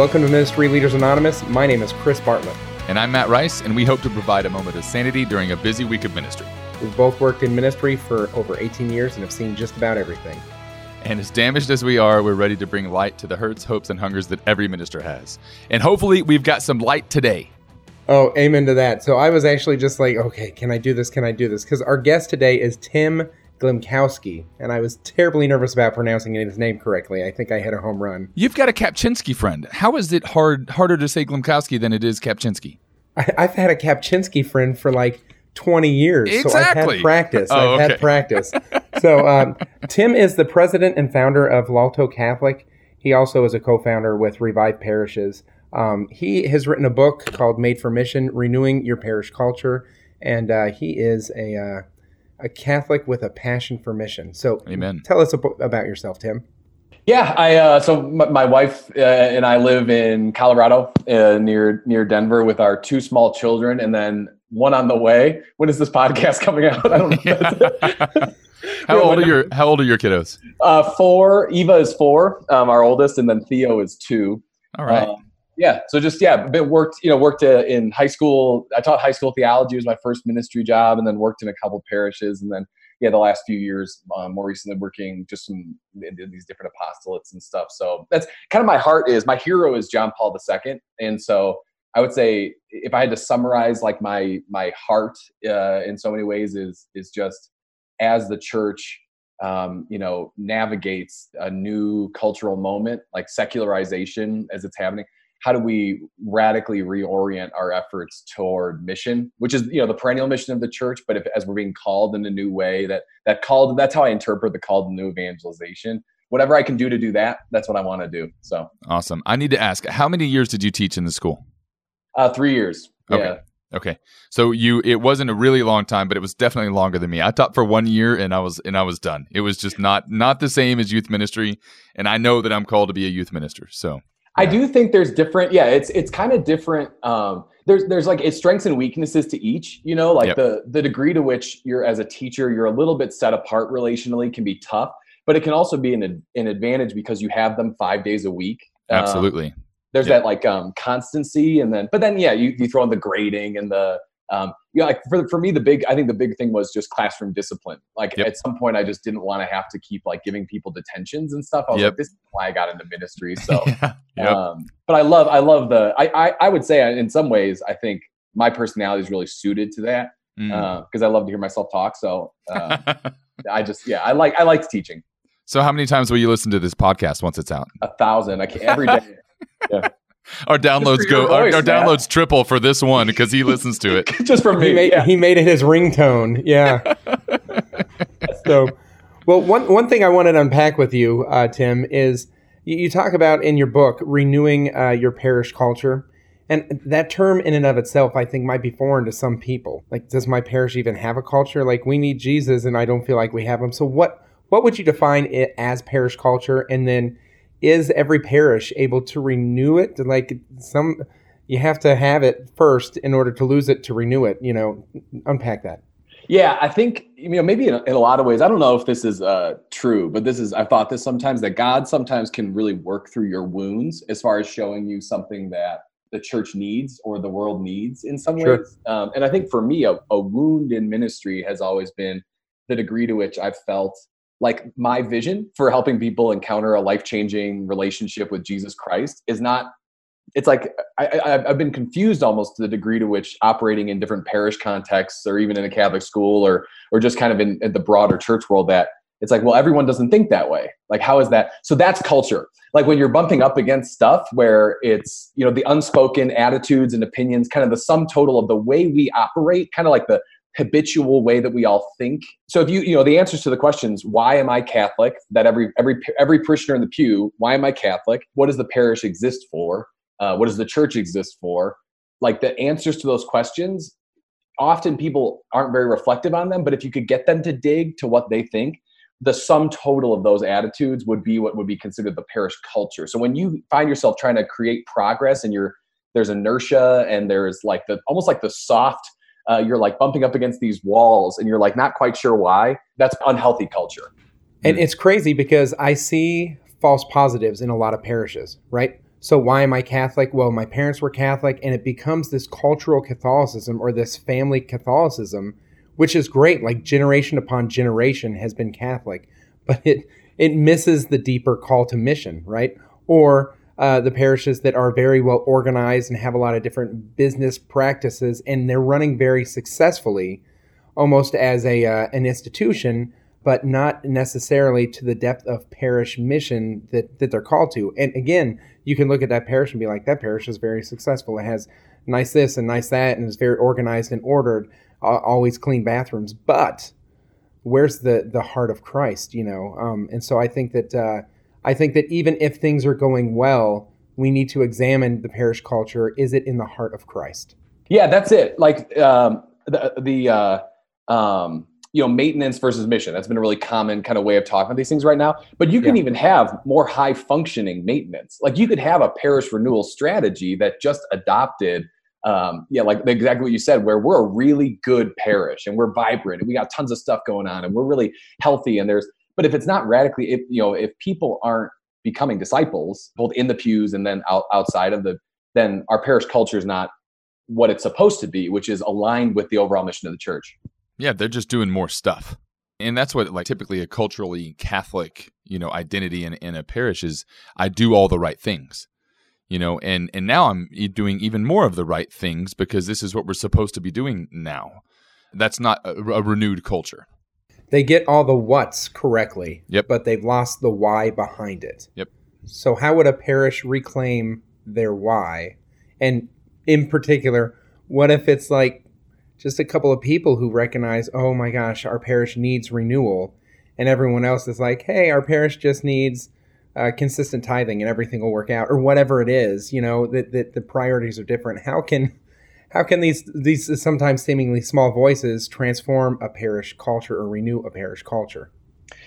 Welcome to Ministry Leaders Anonymous. My name is Chris Bartlett. And I'm Matt Rice, and we hope to provide a moment of sanity during a busy week of ministry. We've both worked in ministry for over 18 years and have seen just about everything. And as damaged as we are, we're ready to bring light to the hurts, hopes, and hungers that every minister has. And hopefully, we've got some light today. Oh, amen to that. So I was actually just like, okay, can I do this? Can I do this? Because our guest today is Tim Glemkowski, and I was terribly nervous about pronouncing his name correctly. I think I hit a home run. You've got a Kapczynski friend. How is it hard harder to say Glemkowski than it is Kapczynski? I, have had a Kapczynski friend for like 20 years. Exactly. So I've had practice. Oh, I've okay. had practice. so um, Tim is the president and founder of L'Alto Catholic. He also is a co-founder with Revive Parishes. Um, he has written a book called Made for Mission: Renewing Your Parish Culture, and uh, he is a uh, a Catholic with a passion for mission. So, Amen. Tell us ab- about yourself, Tim. Yeah, I uh, so my, my wife uh, and I live in Colorado uh, near near Denver with our two small children, and then one on the way. When is this podcast coming out? I don't know. how old are your How old are your kiddos? Uh, four. Eva is four, um, our oldest, and then Theo is two. All right. Um, yeah. So just yeah, been worked. You know, worked uh, in high school. I taught high school theology was my first ministry job, and then worked in a couple parishes, and then yeah, the last few years, um, more recently working just some these different apostolates and stuff. So that's kind of my heart is my hero is John Paul II, and so I would say if I had to summarize like my my heart uh, in so many ways is is just as the church um, you know navigates a new cultural moment like secularization as it's happening how do we radically reorient our efforts toward mission which is you know the perennial mission of the church but if, as we're being called in a new way that that called that's how i interpret the call to new evangelization whatever i can do to do that that's what i want to do so awesome i need to ask how many years did you teach in the school uh three years Okay. yeah Okay. So you it wasn't a really long time, but it was definitely longer than me. I taught for 1 year and I was and I was done. It was just not not the same as youth ministry and I know that I'm called to be a youth minister. So I do think there's different. Yeah, it's it's kind of different. Um, there's there's like it's strengths and weaknesses to each. You know, like Yep. the the degree to which you're as a teacher, you're a little bit set apart relationally can be tough, but it can also be an an advantage because you have them five days a week. Um, absolutely. there's Yeah. that like um, constancy, and then but then yeah, you you throw in the grading and the um, know, like for for me the big I think the big thing was just classroom discipline. Like Yep. at some point, I just didn't want to have to keep like giving people detentions and stuff. I was Yep. like, this is why I got into ministry. So. yeah. Yep. Um, but I love, I love the, I, I, I would say in some ways, I think my personality is really suited to that Mm. because I love to hear myself talk. So uh, I just, yeah, I like, I liked teaching so how many times will you listen to this podcast once it's out? a thousand. I can every day. Our downloads go our, voice, our Matt. downloads triple for this one because he listens to it. just for me. He made yeah. he made it his ringtone. Yeah. so, well, one one thing I wanted to unpack with you, uh, Tim, is you, you talk about in your book renewing uh, your parish culture, and that term in and of itself, I think, might be foreign to some people. Like, does my parish even have a culture? Like, we need Jesus, and I don't feel like we have him. So, what what would you define it as parish culture, and then is every parish able to renew it? Like some. You have to have it first in order to lose it to renew it. You know, unpack that. Yeah, I think you know maybe in a, in a lot of ways. I don't know if this is uh, true, but this is. I've thought this sometimes that God sometimes can really work through your wounds as far as showing you something that the church needs or the world needs in some Sure. ways. Um, and I think for me, a, a wound in ministry has always been the degree to which I've felt like my vision for helping people encounter a life changing relationship with Jesus Christ is not it's like I, I've been confused almost to the degree to which operating in different parish contexts, or even in a Catholic school, or or just kind of in, in the broader church world, that it's like, well, everyone doesn't think that way. Like, how is that? So that's culture. Like when you're bumping up against stuff where it's you know the unspoken attitudes and opinions, kind of the sum total of the way we operate, kind of like the habitual way that we all think. So if you you know the answers to the questions, why am I Catholic? That every every every parishioner in the pew, why am I Catholic? What does the parish exist for? Uh, what does the church exist for? Like the answers to those questions, often people aren't very reflective on them. But if you could get them to dig to what they think, the sum total of those attitudes would be what would be considered the parish culture. So when you find yourself trying to create progress and you're there's inertia and there's like the almost like the soft uh, you're like bumping up against these walls and you're like not quite sure why that's unhealthy culture And it's crazy because I see false positives in a lot of parishes, right? So why am I Catholic? Well, my parents were Catholic, and it becomes this cultural Catholicism or this family Catholicism, which is great. Like generation upon generation has been Catholic, but it it misses the deeper call to mission, right? Or uh, the parishes that are very well organized and have a lot of different business practices, and they're running very successfully, almost as a uh, an institution but not necessarily to the depth of parish mission that, that they're called to. And again, you can look at that parish and be like, that parish is very successful. It has nice this and nice that, and is very organized and ordered, uh, always clean bathrooms. But where's the the heart of Christ? You know, um, and so I think that uh, I think that even if things are going well, we need to examine the parish culture. Is it in the heart of Christ? Yeah, that's it. Like um, the the uh, um, you know maintenance versus mission that's been a really common kind of way of talking about these things right now but you can yeah. even have more high functioning maintenance like you could have a parish renewal strategy that just adopted um, yeah like exactly what you said where we're a really good parish and we're vibrant and we got tons of stuff going on and we're really healthy and there's but if it's not radically if you know if people aren't becoming disciples both in the pews and then out, outside of the then our parish culture is not what it's supposed to be which is aligned with the overall mission of the church yeah, they're just doing more stuff. And that's what like typically a culturally Catholic, you know, identity in, in a parish is I do all the right things. You know, and and now I'm doing even more of the right things because this is what we're supposed to be doing now. That's not a, a renewed culture. They get all the what's correctly. Yep. But they've lost the why behind it. Yep. So how would a parish reclaim their why? And in particular, what if it's like just a couple of people who recognize, oh my gosh, our parish needs renewal, and everyone else is like, hey, our parish just needs uh, consistent tithing and everything will work out, or whatever it is. You know that the, the priorities are different. How can how can these these sometimes seemingly small voices transform a parish culture or renew a parish culture?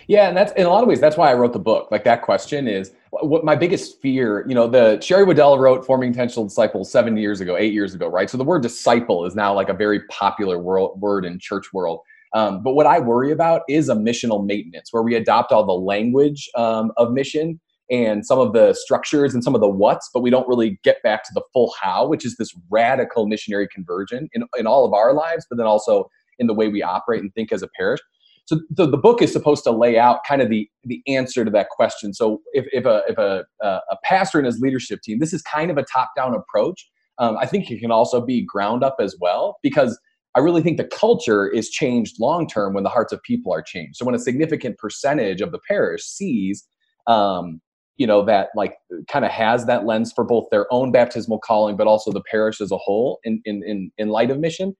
Yeah, and that's in a lot of ways that's why I wrote the book. Like that question is what my biggest fear. You know, the Sherry Weddell wrote "Forming Intentional Disciples" seven years ago, eight years ago, right? So the word disciple is now like a very popular world, word in church world. Um, but what I worry about is a missional maintenance, where we adopt all the language um, of mission and some of the structures and some of the what's, but we don't really get back to the full how, which is this radical missionary conversion in, in all of our lives, but then also in the way we operate and think as a parish. So, so the book is supposed to lay out kind of the the answer to that question. So if, if a if a, a pastor and his leadership team, this is kind of a top down approach. Um, I think it can also be ground up as well because I really think the culture is changed long term when the hearts of people are changed. So when a significant percentage of the parish sees, um, you know, that like kind of has that lens for both their own baptismal calling, but also the parish as a whole in in in, in light of mission,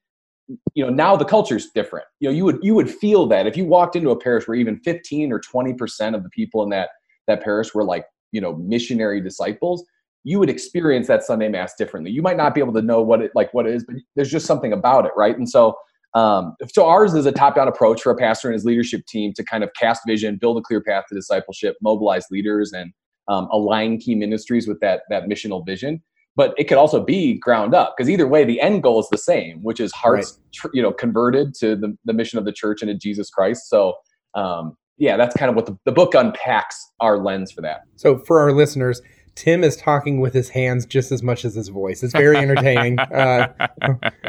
you know now the culture's different. You know you would you would feel that if you walked into a parish where even 15 or 20 percent of the people in that that parish were like you know missionary disciples you would experience that sunday mass differently. You might not be able to know what it like what it is but there's just something about it right? And so um, so ours is a top-down approach for a pastor and his leadership team to kind of cast vision build a clear path to discipleship mobilize leaders and um, align key ministries with that that missional vision. But it could also be ground up because either way the end goal is the same which is hearts right. tr- you know converted to the, the mission of the church and to jesus christ. So um, yeah that's kind of what the, the book unpacks our lens for that. So for our listeners Tim is talking with his hands just as much as his voice. It's very entertaining. uh,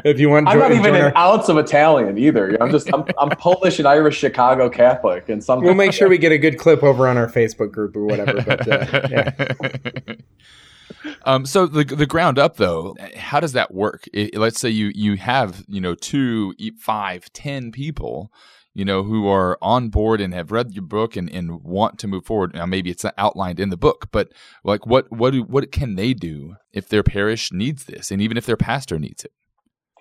if you want, I'm not even an ounce of Italian either. I'm just I'm, I'm, Polish and Irish Chicago Catholic, and some. We'll make sure we get a good clip over on our Facebook group or whatever. But uh, yeah. Um, so the the ground up though, how does that work? It, let's say you you have you know two, five, ten people, you know, who are on board and have read your book and, and want to move forward. Now maybe it's outlined in the book, but like what what do, what can they do if their parish needs this, and even if their pastor needs it?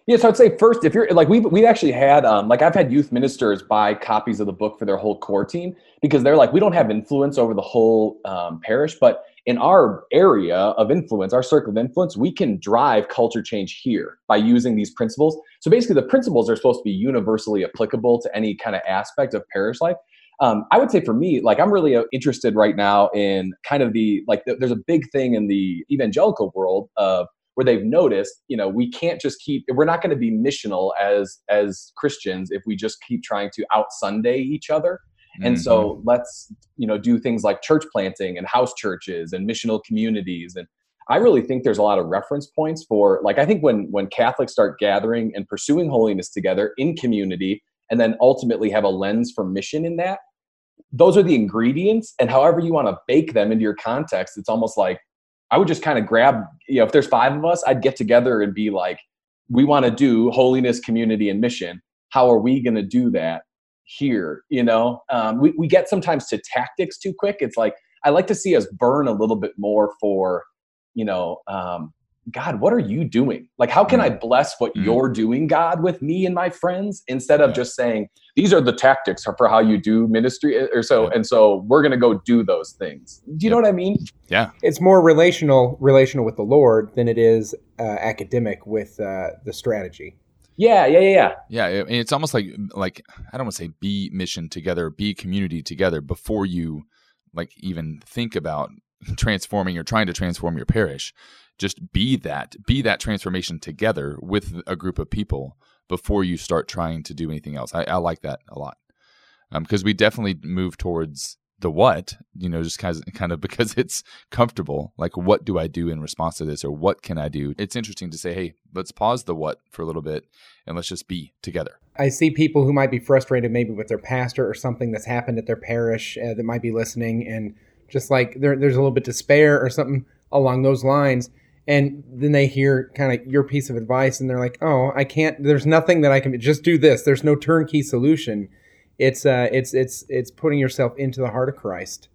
Yeah, so I'd say first, if you're like we've we've actually had um, like I've had youth ministers buy copies of the book for their whole core team because they're like we don't have influence over the whole um, parish, but in our area of influence, our circle of influence, we can drive culture change here by using these principles. So basically, the principles are supposed to be universally applicable to any kind of aspect of parish life. Um, I would say for me, like I'm really uh, interested right now in kind of the like. The, there's a big thing in the evangelical world of where they've noticed, you know, we can't just keep. We're not going to be missional as as Christians if we just keep trying to out Sunday each other. And mm-hmm. so let's, you know, do things like church planting and house churches and missional communities. And I really think there's a lot of reference points for like I think when when Catholics start gathering and pursuing holiness together in community and then ultimately have a lens for mission in that, those are the ingredients and however you want to bake them into your context, it's almost like I would just kind of grab, you know, if there's five of us, I'd get together and be like, we want to do holiness, community, and mission. How are we going to do that here? You know, um, we, we get sometimes to tactics too quick. It's like, I like to see us burn a little bit more for you know, um, God, what are you doing? Like, how can mm. I bless what mm. you're doing, God, with me and my friends, instead of yeah. just saying these are the tactics for how you do ministry, eh, or so. Yeah. And so we're gonna go do those things. Do you know what I mean? Yeah, it's more relational, relational with the Lord than it is uh, academic with uh, the strategy. Yeah, yeah, yeah, yeah. Yeah, it's almost like like I don't want to say be mission together, be community together before you like even think about transforming or trying to transform your parish. Just be that be that transformation together with a group of people before you start trying to do anything else. I, I like that a lot. Because um, we definitely move towards the what you know just kind of kind of because it's comfortable. Like what do i do in response to this or what can i do? It's interesting to say hey let's pause the what for a little bit and let's just be together. I see people who might be frustrated maybe with their pastor or something that's happened at their parish uh, that might be listening and just like there, there's a little bit despair or something along those lines and then they hear kind of your piece of advice and they're like oh i can't there's nothing that i can just do this. There's no turnkey solution it's uh it's it's it's putting yourself into the heart of christ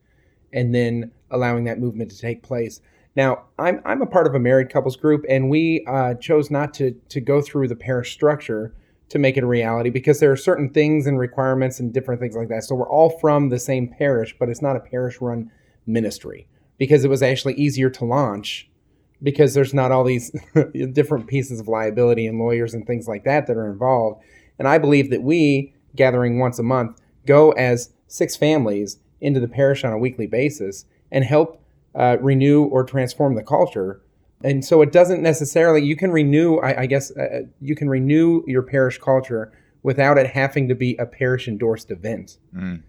and then allowing that movement to take place now i'm i'm a part of a married couples group and we uh, chose not to to go through the parish structure to make it a reality because there are certain things and requirements and different things like that so we're all from the same parish but it's not a parish run ministry because it was actually easier to launch because there's not all these different pieces of liability and lawyers and things like that that are involved. And I believe that we, gathering once a month, go as six families into the parish on a weekly basis and help uh, renew or transform the culture. And so it doesn't necessarily, you can renew, I, I guess, uh, you can renew your parish culture without it having to be a parish endorsed event. Mm.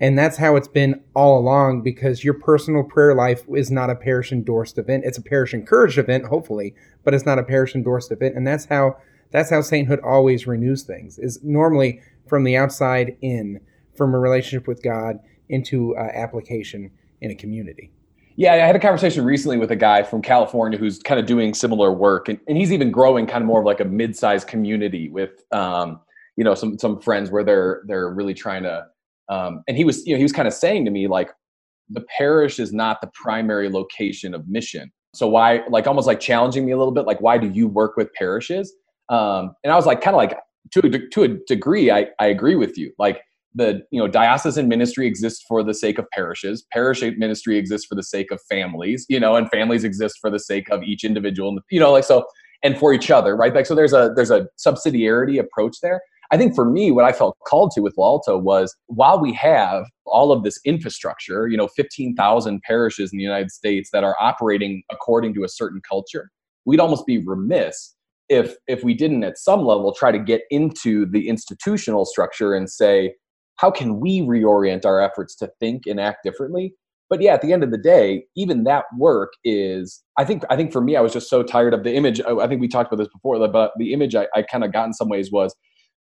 And that's how it's been all along because your personal prayer life is not a parish endorsed event. It's a parish encouraged event, hopefully, but it's not a parish endorsed event. And that's how that's how sainthood always renews things. Is normally from the outside in, from a relationship with God into uh, application in a community. Yeah, I had a conversation recently with a guy from California who's kind of doing similar work, and, and he's even growing kind of more of like a mid-sized community with, um, you know, some some friends where they're they're really trying to um, and he was, you know, he was kind of saying to me like, the parish is not the primary location of mission. So why, like, almost like challenging me a little bit, like, why do you work with parishes? Um, and I was like, kind of like, to a, to a degree, I, I agree with you. Like, the you know diocesan ministry exists for the sake of parishes. Parish ministry exists for the sake of families you know and families exist for the sake of each individual you know like so and for each other right? Like so there's a there's a subsidiarity approach there. I think for me, what I felt called to with Alto was while we have all of this infrastructure, you know, 15,000 parishes in the United States that are operating according to a certain culture, we'd almost be remiss if if we didn't at some level try to get into the institutional structure and say, how can we reorient our efforts to think and act differently? But yeah, at the end of the day, even that work is I think I think for me, I was just so tired of the image. I think we talked about this before, but the image I, I kind of got in some ways was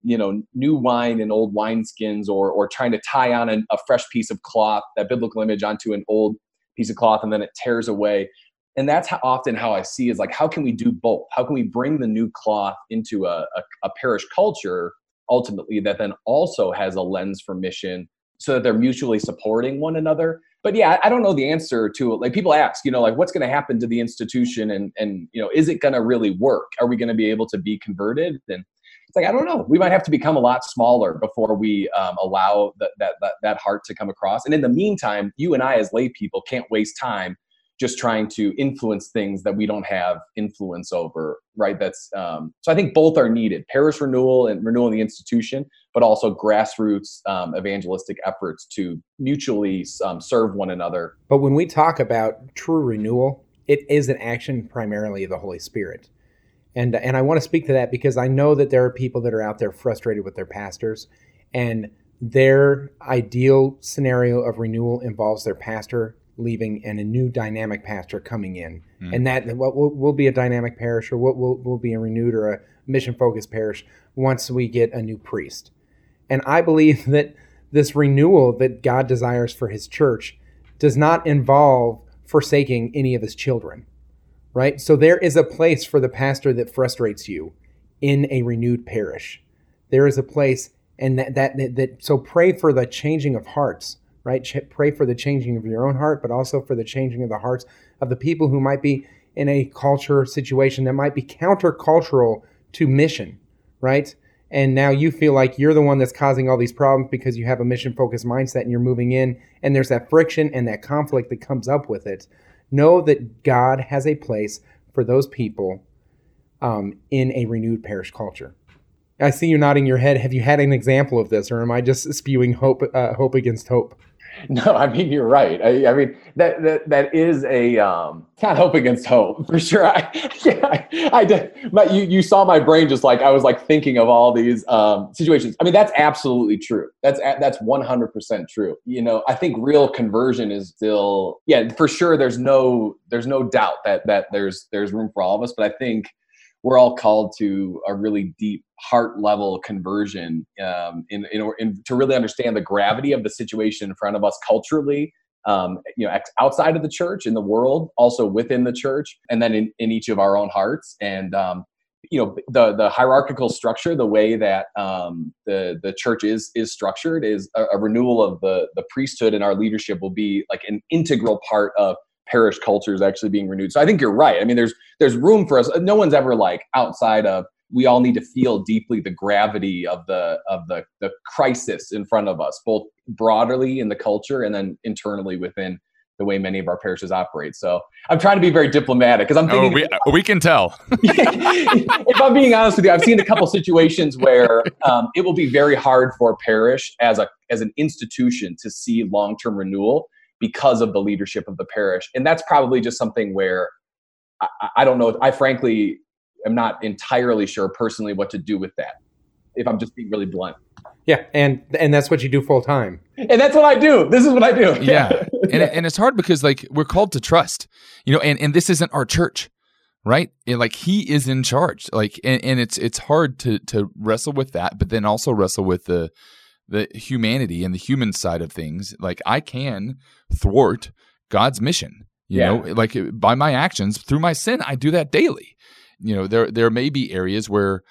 you know new wine in old wineskins or or trying to tie on an, a fresh piece of cloth that biblical image onto an old piece of cloth and then it tears away and that's how often how i see is like how can we do both? How can we bring the new cloth into a, a, a parish culture ultimately that then also has a lens for mission so that they're mutually supporting one another? But yeah i don't know the answer to it. Like people ask you know like what's going to happen to the institution and and you know is it going to really work? Are we going to be able to be converted? And it's like I don't know. We might have to become a lot smaller before we um, allow that, that that that heart to come across. And in the meantime, you and I as lay people can't waste time just trying to influence things that we don't have influence over. Right? That's um, so. I think both are needed: parish renewal and renewal in the institution, but also grassroots um, evangelistic efforts to mutually um, serve one another. But when we talk about true renewal, it is an action primarily of the Holy Spirit and and I want to speak to that because I know that there are people that are out there frustrated with their pastors, and their ideal scenario of renewal involves their pastor leaving and a new dynamic pastor coming in, mm. and that what will, will, be a dynamic parish or what will, will be a renewed or a mission focused parish once we get a new priest. And I believe that this renewal that God desires for His church does not involve forsaking any of His children, right? So there is a place for the pastor that frustrates you in a renewed parish. There is a place, and that that that, that so pray for the changing of hearts right? Ch- pray for the changing of your own heart, but also for the changing of the hearts of the people who might be in a culture situation that might be countercultural to mission, right? And now you feel like you're the one that's causing all these problems because you have a mission focused mindset and you're moving in, and there's that friction and that conflict that comes up with it. Know that God has a place for those people um, in a renewed parish culture. I see you nodding your head. Have you had an example of this, or am I just spewing hope, uh, hope against hope? No, I mean you're right. I, I, mean that that that is a um, not hope against hope for sure. I, yeah, I, I did. But you you saw my brain just like I was like thinking of all these um, situations. I mean that's absolutely true. That's that's 100 percent true. You know, I think real conversion is still yeah for sure. There's no there's no doubt that that there's there's room for all of us. But I think we're all called to a really deep heart level conversion um, in, in, in, to really understand the gravity of the situation in front of us culturally um, you know outside of the church in the world also within the church and then in, in each of our own hearts. And um, you know the the hierarchical structure the way that um, the the church is is structured is a, a renewal of the the priesthood and our leadership will be like an integral part of parish culture is actually being renewed. So I think you're right. I mean, there's there's room for us. No one's ever like outside of. We all need to feel deeply the gravity of the of the the crisis in front of us, both broadly in the culture and then internally within the way many of our parishes operate. So I'm trying to be very diplomatic because I'm thinking. Oh, we, we can tell. if I'm being honest with you, I've seen a couple situations where um, it will be very hard for a parish as a as an institution to see long term renewal because of the leadership of the parish. And that's probably just something where I, I don't know. I frankly am not entirely sure personally what to do with that. If I'm just being really blunt. Yeah, and and that's what you do full time. And that's what I do. This is what I do. Yeah, and and it's hard because like we're called to trust, you know, and and this isn't our church, right? And like He is in charge, like, and, and it's it's hard to to wrestle with that, but then also wrestle with the the humanity and the human side of things. Like I can thwart God's mission. You yeah. know, like by my actions through my sin, I do that daily. You know, there there may be areas where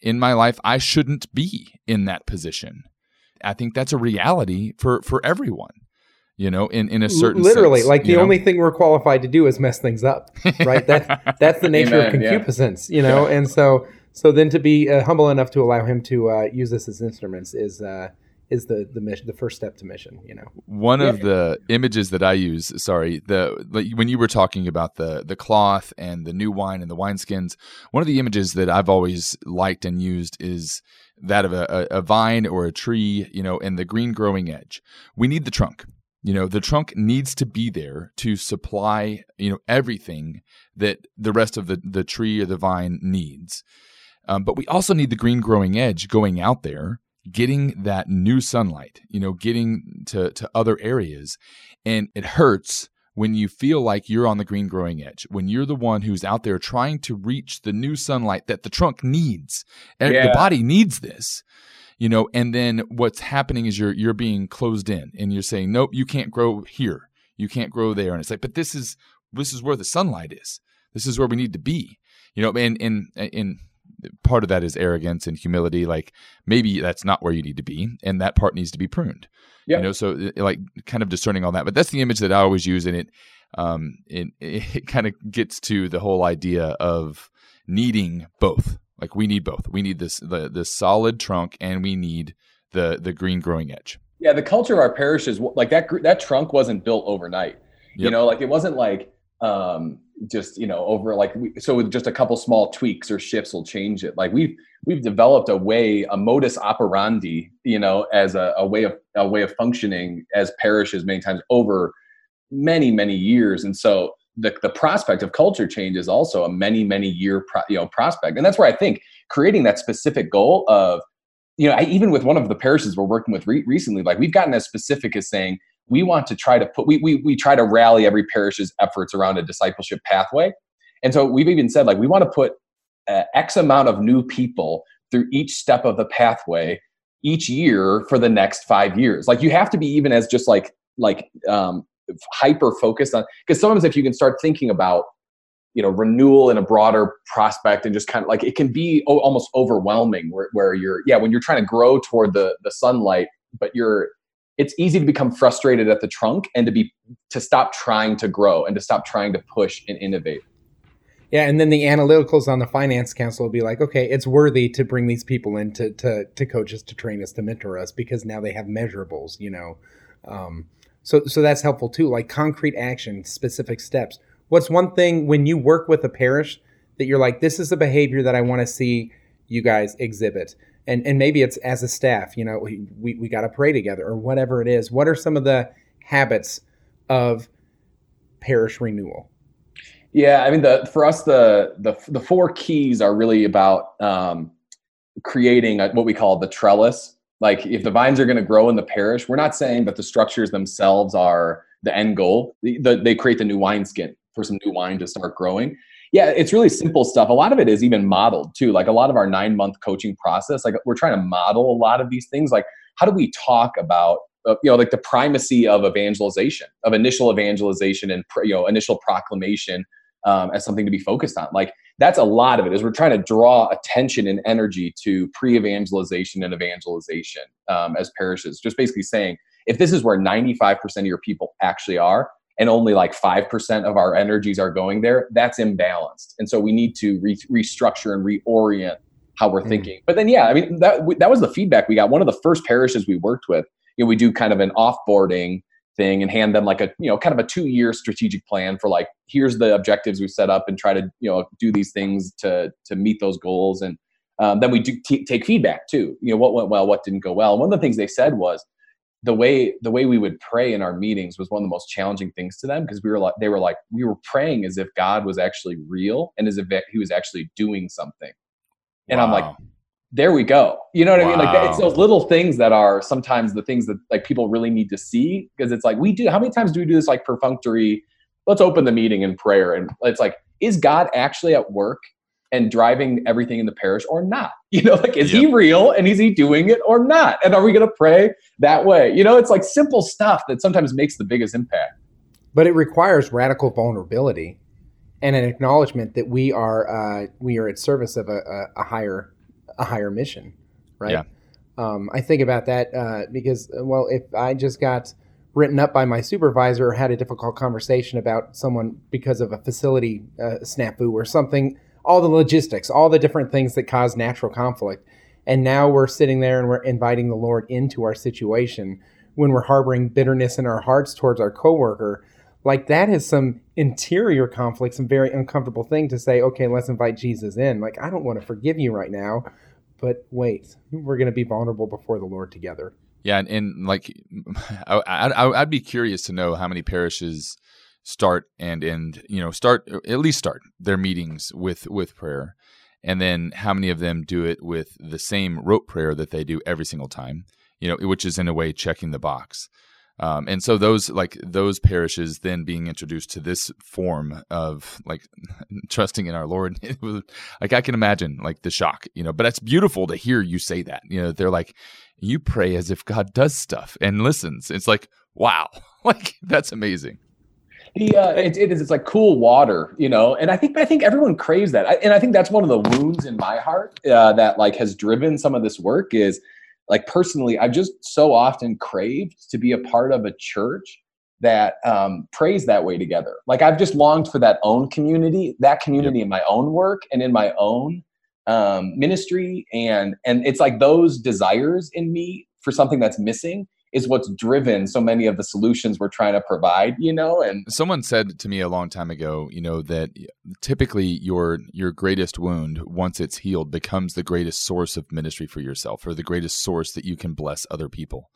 in my life I shouldn't be in that position. I think that's a reality for for everyone. You know, in in a certain literally, sense, like the know? only thing we're qualified to do is mess things up, right? that that's the nature Amen, of concupiscence, yeah. you know. And so so then to be uh, humble enough to allow him to uh, use this as instruments is uh, is the the mission, the first step to mission. You know, one yeah. of the images that I use. Sorry, the like, when you were talking about the the cloth and the new wine and the wineskins, one of the images that I've always liked and used is that of a, a, a vine or a tree. You know, and the green growing edge. We need the trunk. You know, the trunk needs to be there to supply you know everything that the rest of the the tree or the vine needs. Um, but we also need the green growing edge going out there, getting that new sunlight, you know, getting to, to other areas. And it hurts when you feel like you're on the green growing edge, when you're the one who's out there trying to reach the new sunlight that the trunk needs. Yeah. The body needs this. You know, and then what's happening is you're you're being closed in and you're saying, Nope, you can't grow here. You can't grow there. And it's like, but this is this is where the sunlight is. This is where we need to be. You know, and and and part of that is arrogance and humility. Like maybe that's not where you need to be, and that part needs to be pruned. Yep. You know, so like kind of discerning all that. But that's the image that I always use, and it um it it kind of gets to the whole idea of needing both. Like we need both. We need this the the solid trunk, and we need the the green growing edge. Yeah, the culture of our parishes, like that that trunk wasn't built overnight. Yep. You know, like it wasn't like um just you know over like we, so with just a couple small tweaks or shifts will change it. Like we've we've developed a way a modus operandi you know as a, a way of a way of functioning as parishes many times over many many years. And so the, the prospect of culture change is also a many many year pro, you know prospect. And that's where i think creating that specific goal of you know I, even with one of the parishes we're working with re- recently like we've gotten as specific as saying we want to try to put we we, we try to rally every parish's efforts around a discipleship pathway. And so we've even said like we want to put uh, x amount of new people through each step of the pathway each year for the next five years. Like you have to be even as just like like um hyper focused on because sometimes if you can start thinking about you know renewal in a broader prospect and just kind of like it can be almost overwhelming where, where you're yeah when you're trying to grow toward the the sunlight but you're it's easy to become frustrated at the trunk and to be to stop trying to grow and to stop trying to push and innovate. Yeah and then the analyticals on the finance council will be like okay it's worthy to bring these people in to to, to coach us to train us to mentor us because now they have measurables you know? Um, so so that's helpful too like concrete action specific steps. What's one thing when you work with a parish that you're like this is a behavior that i want to see you guys exhibit and and maybe it's as a staff you know we, we, we got to pray together or whatever it is. What are some of the habits of parish renewal? Yeah i mean the for us the the, the four keys are really about um, creating a, what we call the trellis. Like if the vines are going to grow in the parish we're not saying that the structures themselves are the end goal. The, the, they create the new wineskin for some new wine to start growing yeah it's really simple stuff. A lot of it is even modeled too like a lot of our nine month coaching process like we're trying to model a lot of these things like how do we talk about uh, you know like the primacy of evangelization of initial evangelization and you know initial proclamation um, as something to be focused on. Like that's a lot of it is we're trying to draw attention and energy to pre-evangelization and evangelization um, as parishes. Just basically saying if this is where 95% of your people actually are and only like 5% of our energies are going there, that's imbalanced. And so we need to re- restructure and reorient how we're mm. thinking. But then, yeah, I mean, that, that was the feedback we got. One of the first parishes we worked with, you know, we do kind of an offboarding thing and hand them like a, you know, kind of a two year strategic plan for like, here's the objectives we set up and try to, you know, do these things to, to meet those goals. And um, then we do t- take feedback too, you know, what went well, what didn't go well. And one of the things they said was, the way the way we would pray in our meetings was one of the most challenging things to them because we were like they were like we were praying as if God was actually real and as if he was actually doing something. And wow. I'm like, there we go. You know what wow. I mean? Like it's those little things that are sometimes the things that like people really need to see because it's like we do. How many times do we do this like perfunctory? Let's open the meeting in prayer, and it's like, is God actually at work and driving everything in the parish or not? You know, like is yep. he real and is he doing it or not? And are we going to pray that way? You know, it's like simple stuff that sometimes makes the biggest impact. But it requires radical vulnerability and an acknowledgement that we are uh, we are at service of a, a, a higher a higher mission, right? Yeah. Um, I think about that uh, because, well, if I just got written up by my supervisor or had a difficult conversation about someone because of a facility uh, snafu or something all the logistics, all the different things that cause natural conflict. And now we're sitting there and we're inviting the Lord into our situation when we're harboring bitterness in our hearts towards our coworker. Like that is some interior conflict, some very uncomfortable thing to say, okay, let's invite Jesus in. Like, I don't want to forgive you right now, but wait, we're going to be vulnerable before the Lord together. Yeah, and, and like, I, I, I'd be curious to know how many parishes start and end you know start at least start their meetings with with prayer. And then how many of them do it with the same rote prayer that they do every single time you know which is in a way checking the box. Um, and so those like those parishes then being introduced to this form of like trusting in our lord was, like i can imagine like the shock you know but it's beautiful to hear you say that you know they're like you pray as if god does stuff and listens. It's like wow. Like that's amazing the uh, it, it is it's like cool water, you know, and I think I think everyone craves that, I, and I think that's one of the wounds in my heart uh, that like has driven some of this work is like personally, I've just so often craved to be a part of a church that um, prays that way together. Like I've just longed for that own community, that community yep. in my own work and in my own um, ministry, and and it's like those desires in me for something that's missing is what's driven so many of the solutions we're trying to provide you know and someone said to me a long time ago you know that typically your your greatest wound once it's healed becomes the greatest source of ministry for yourself or the greatest source that you can bless other people.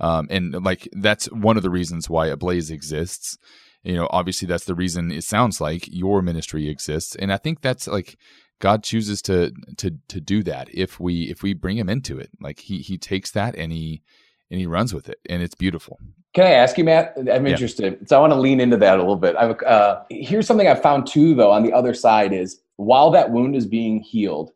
Um, and like that's one of the reasons why ablaze exists. You know obviously that's the reason it sounds like your ministry exists. And i think that's like God chooses to to to do that if we if we bring him into it. Like he he takes that and he and he runs with it, and it's beautiful. Can I ask you, Matt? I'm Yeah. interested. So I want to lean into that a little bit. I've, uh, here's something I've found too, though, on the other side is while that wound is being healed,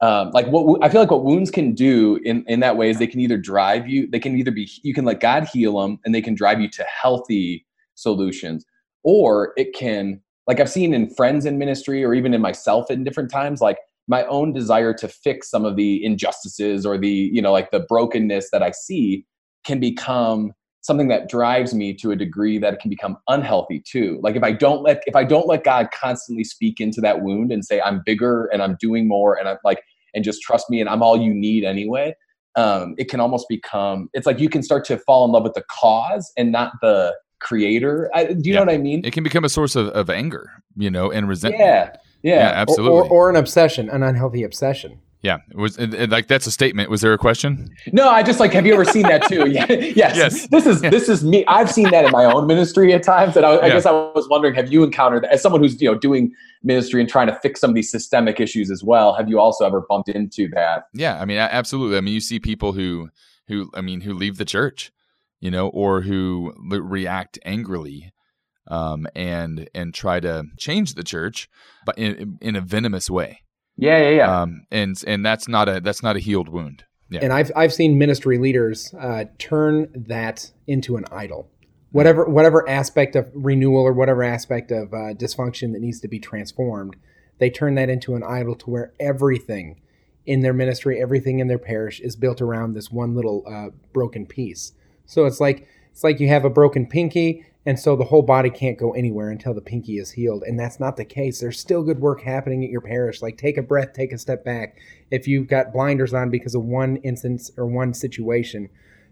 um, like what I feel like what wounds can do in, in that way is they can either drive you, they can either be, you can let God heal them and they can drive you to healthy solutions, or it can, like I've seen in friends in ministry or even in myself in different times, like my own desire to fix some of the injustices or the, you know, like the brokenness that I see can become something that drives me to a degree that it can become unhealthy too like if i don't let if i don't let god constantly speak into that wound and say i'm bigger and i'm doing more and i'm like and just trust me and i'm all you need anyway um it can almost become it's like you can start to fall in love with the cause and not the creator I, do you Yeah. know what i mean It can become a source of, of anger, you know, and resentment. yeah Yeah, yeah, Or, absolutely. or, or an obsession, an unhealthy obsession. Yeah, it was it, it- like that's a statement. Was there a question? No, I just like. Have you ever seen that too? Yeah. yes. Yes. This is this is me. I've seen that in my own ministry at times, and I, I Yeah. guess I was wondering: Have you encountered that as someone who's you know doing ministry and trying to fix some of these systemic issues as well? Have you also ever bumped into that? Yeah, I mean, absolutely. I mean, you see people who who I mean, who leave the church, you know, or who react angrily, um, and and try to change the church, but in in a venomous way. Yeah, yeah, yeah. Um, and and that's not a that's not a healed wound. Yeah. And I've I've seen ministry leaders uh, turn that into an idol. Whatever whatever aspect of renewal or whatever aspect of uh, dysfunction that needs to be transformed, they turn that into an idol to where everything in their ministry, everything in their parish is built around this one little uh, broken piece. So it's like it's like you have a broken pinky, and so the whole body can't go anywhere until the pinky is healed. And that's not the case. There's still good work happening at your parish. Like take a breath, take a step back. If you've got blinders on because of one instance or one situation,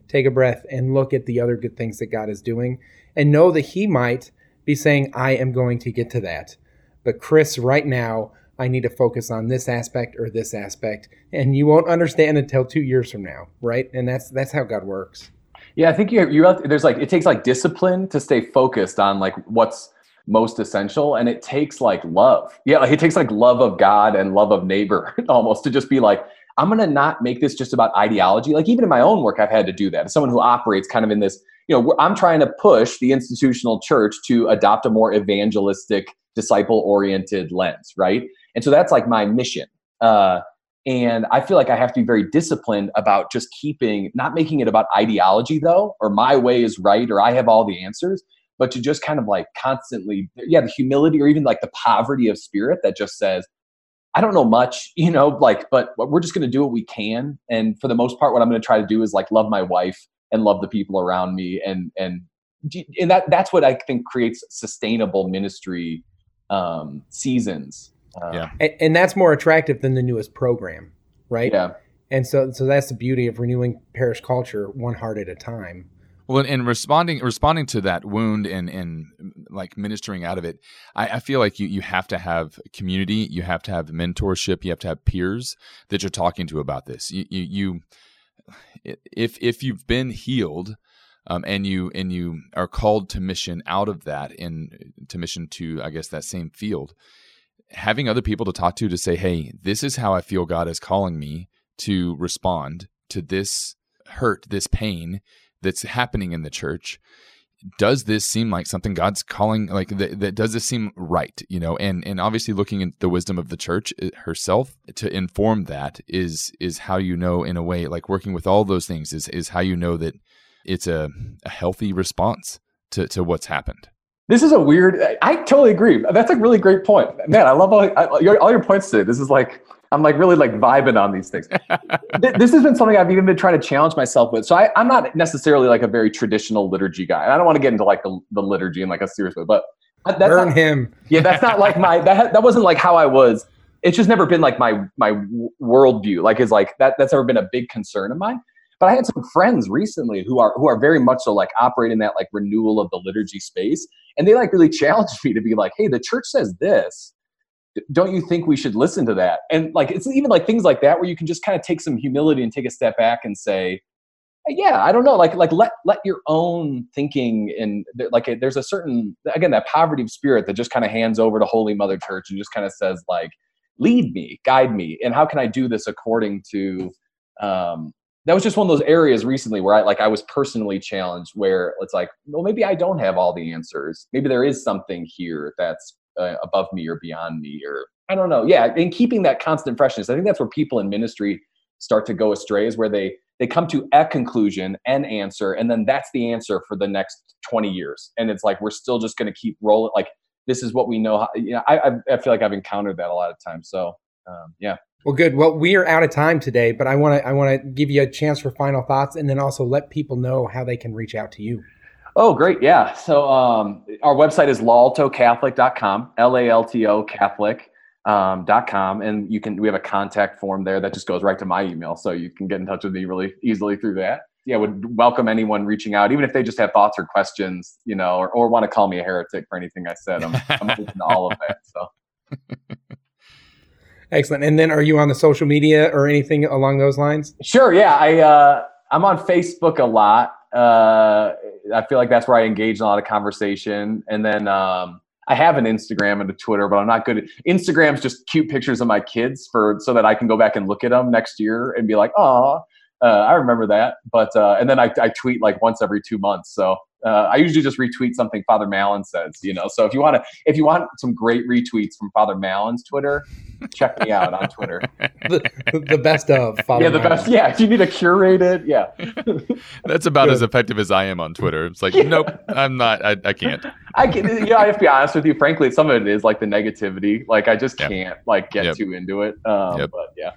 take a breath and look at the other good things that God is doing, and know that He might be saying, "I am going to get to that." But Chris, right now, I need to focus on this aspect or this aspect, and you won't understand until two years from now, right? And that's that's how God works. Yeah, I think you you there's like it takes like discipline to stay focused on like what's most essential, and it takes like love. Yeah, like it takes like love of God and love of neighbor almost to just be like I'm gonna not make this just about ideology. Like even in my own work, I've had to do that. As someone who operates kind of in this, you know, I'm trying to push the institutional church to adopt a more evangelistic, disciple-oriented lens, right? And so that's like my mission. Uh, and I feel like I have to be very disciplined about just keeping, not making it about ideology though, or my way is right, or I have all the answers, but to just kind of like constantly, yeah, the humility or even like the poverty of spirit that just says, I don't know much, you know, like, but we're just going to do what we can. And for the most part, what I'm going to try to do is like love my wife and love the people around me. And, and, and that, that's what I think creates sustainable ministry um, seasons. Uh, Yeah. And, and that's more attractive than the newest program, right? Yeah. And so, so that's the beauty of renewing parish culture, one heart at a time. Well, and responding responding to that wound and and like ministering out of it, I, I feel like you you have to have community, you have to have mentorship, you have to have peers that you're talking to about this. You you, you if if you've been healed, um, and you and you are called to mission out of that and to mission to I guess that same field, having other people to talk to to say, hey, this is how I feel God is calling me to respond to this hurt, this pain that's happening in the church. Does this seem like something god's calling like that, that does this seem right? You know and and obviously looking at the wisdom of the church uh, herself to inform that is is how you know in a way like working with all those things is is how you know that it's a, a healthy response to to what's happened This is a weird. I- totally agree. That's a really great point, man. I love all, your, all your points today. This is like I'm like really like vibing on these things. This has been something I've even been trying to challenge myself with. So I, I'm not necessarily like a very traditional liturgy guy. And I don't want to get into like the, the liturgy in like a serious way, but that's Burn not, him. yeah, that's not like my that that wasn't like how I was. It's just never been like my my worldview. Like is like that that's never been a big concern of mine. But I had some friends recently who are who are very much so like operating that like renewal of the liturgy space, and they like really challenged me to be like, hey, the church says this. Don't you think we should listen to that? And like it's even like things like that where you can just kind of take some humility and take a step back and say, yeah i don't know like like let let your own thinking and like there's a certain again that poverty of spirit that just kind of hands over to holy mother church and just kind of says like lead me guide me and how can i do this according to um that was just one of those areas recently where I like I was personally challenged where it's like, well, maybe I don't have all the answers. Maybe there is something here that's uh, above me or beyond me, or I don't know. Yeah, and keeping that constant freshness. I think that's where people in ministry start to go astray is where they they come to a conclusion, an answer, and then that's the answer for the next 20 years. And it's like we're still just going to keep rolling. Like this is what we know. You know, I, I feel like I've encountered that a lot of times. So um, yeah. Well, good. Well, we are out of time today, but I want to I want to give you a chance for final thoughts, and then also let people know how they can reach out to you. Oh, great. Yeah. So um, our website is laltocatholic.com, L A L T O Catholic. Um, dot com and you can we have a contact form there that just goes right to my email so you can get in touch with me really easily through that yeah would welcome anyone reaching out even if they just have thoughts or questions you know or, or want to call me a heretic for anything i said i'm, I'm open to all of that so excellent. And then are you on the social media or anything along those lines? Sure yeah. I uh, i'm on facebook a lot. Uh, i feel like that's where i engage in a lot of conversation. And then um, I have an Instagram and a Twitter, but I'm not good at Instagram's just cute pictures of my kids for so that I can go back and look at them next year and be like, oh, uh, I remember that. But uh, and then I, I tweet like once every two months. So uh, I usually just retweet something Father Mallon says, you know. So if you want to, if you want some great retweets from Father Mallon's Twitter, check me out on Twitter. the, the, best of Father yeah, the Mallon. best. Yeah, if you need a curated, yeah. That's about Good. as effective as I am on Twitter. It's like, yeah. nope, I'm not. I, I can't. I can. You know, I have to be honest with you. Frankly, some of it is like the negativity. Like I just yep. can't like get yep. too into it. Um, yep. But yeah.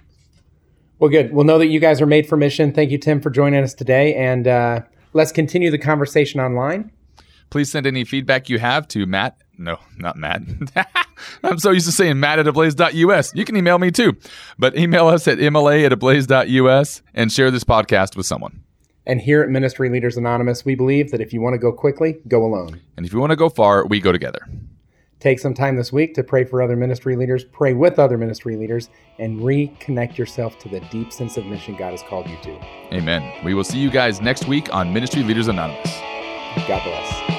Well, good. We'll know that you guys are made for mission. Thank you, Tim, for joining us today, and uh, let's continue the conversation online. Please send any feedback you have to Matt. No, not Matt. I'm so used to saying Matt at ablaze.us. You can email me too, but email us at mla at ablaze.us and share this podcast with someone. And here at Ministry Leaders Anonymous, we believe that if you want to go quickly, go alone. And if you want to go far, we go together. Take some time this week to pray for other ministry leaders, pray with other ministry leaders, and reconnect yourself to the deep sense of mission God has called you to. Amen. We will see you guys next week on Ministry Leaders Anonymous. God bless.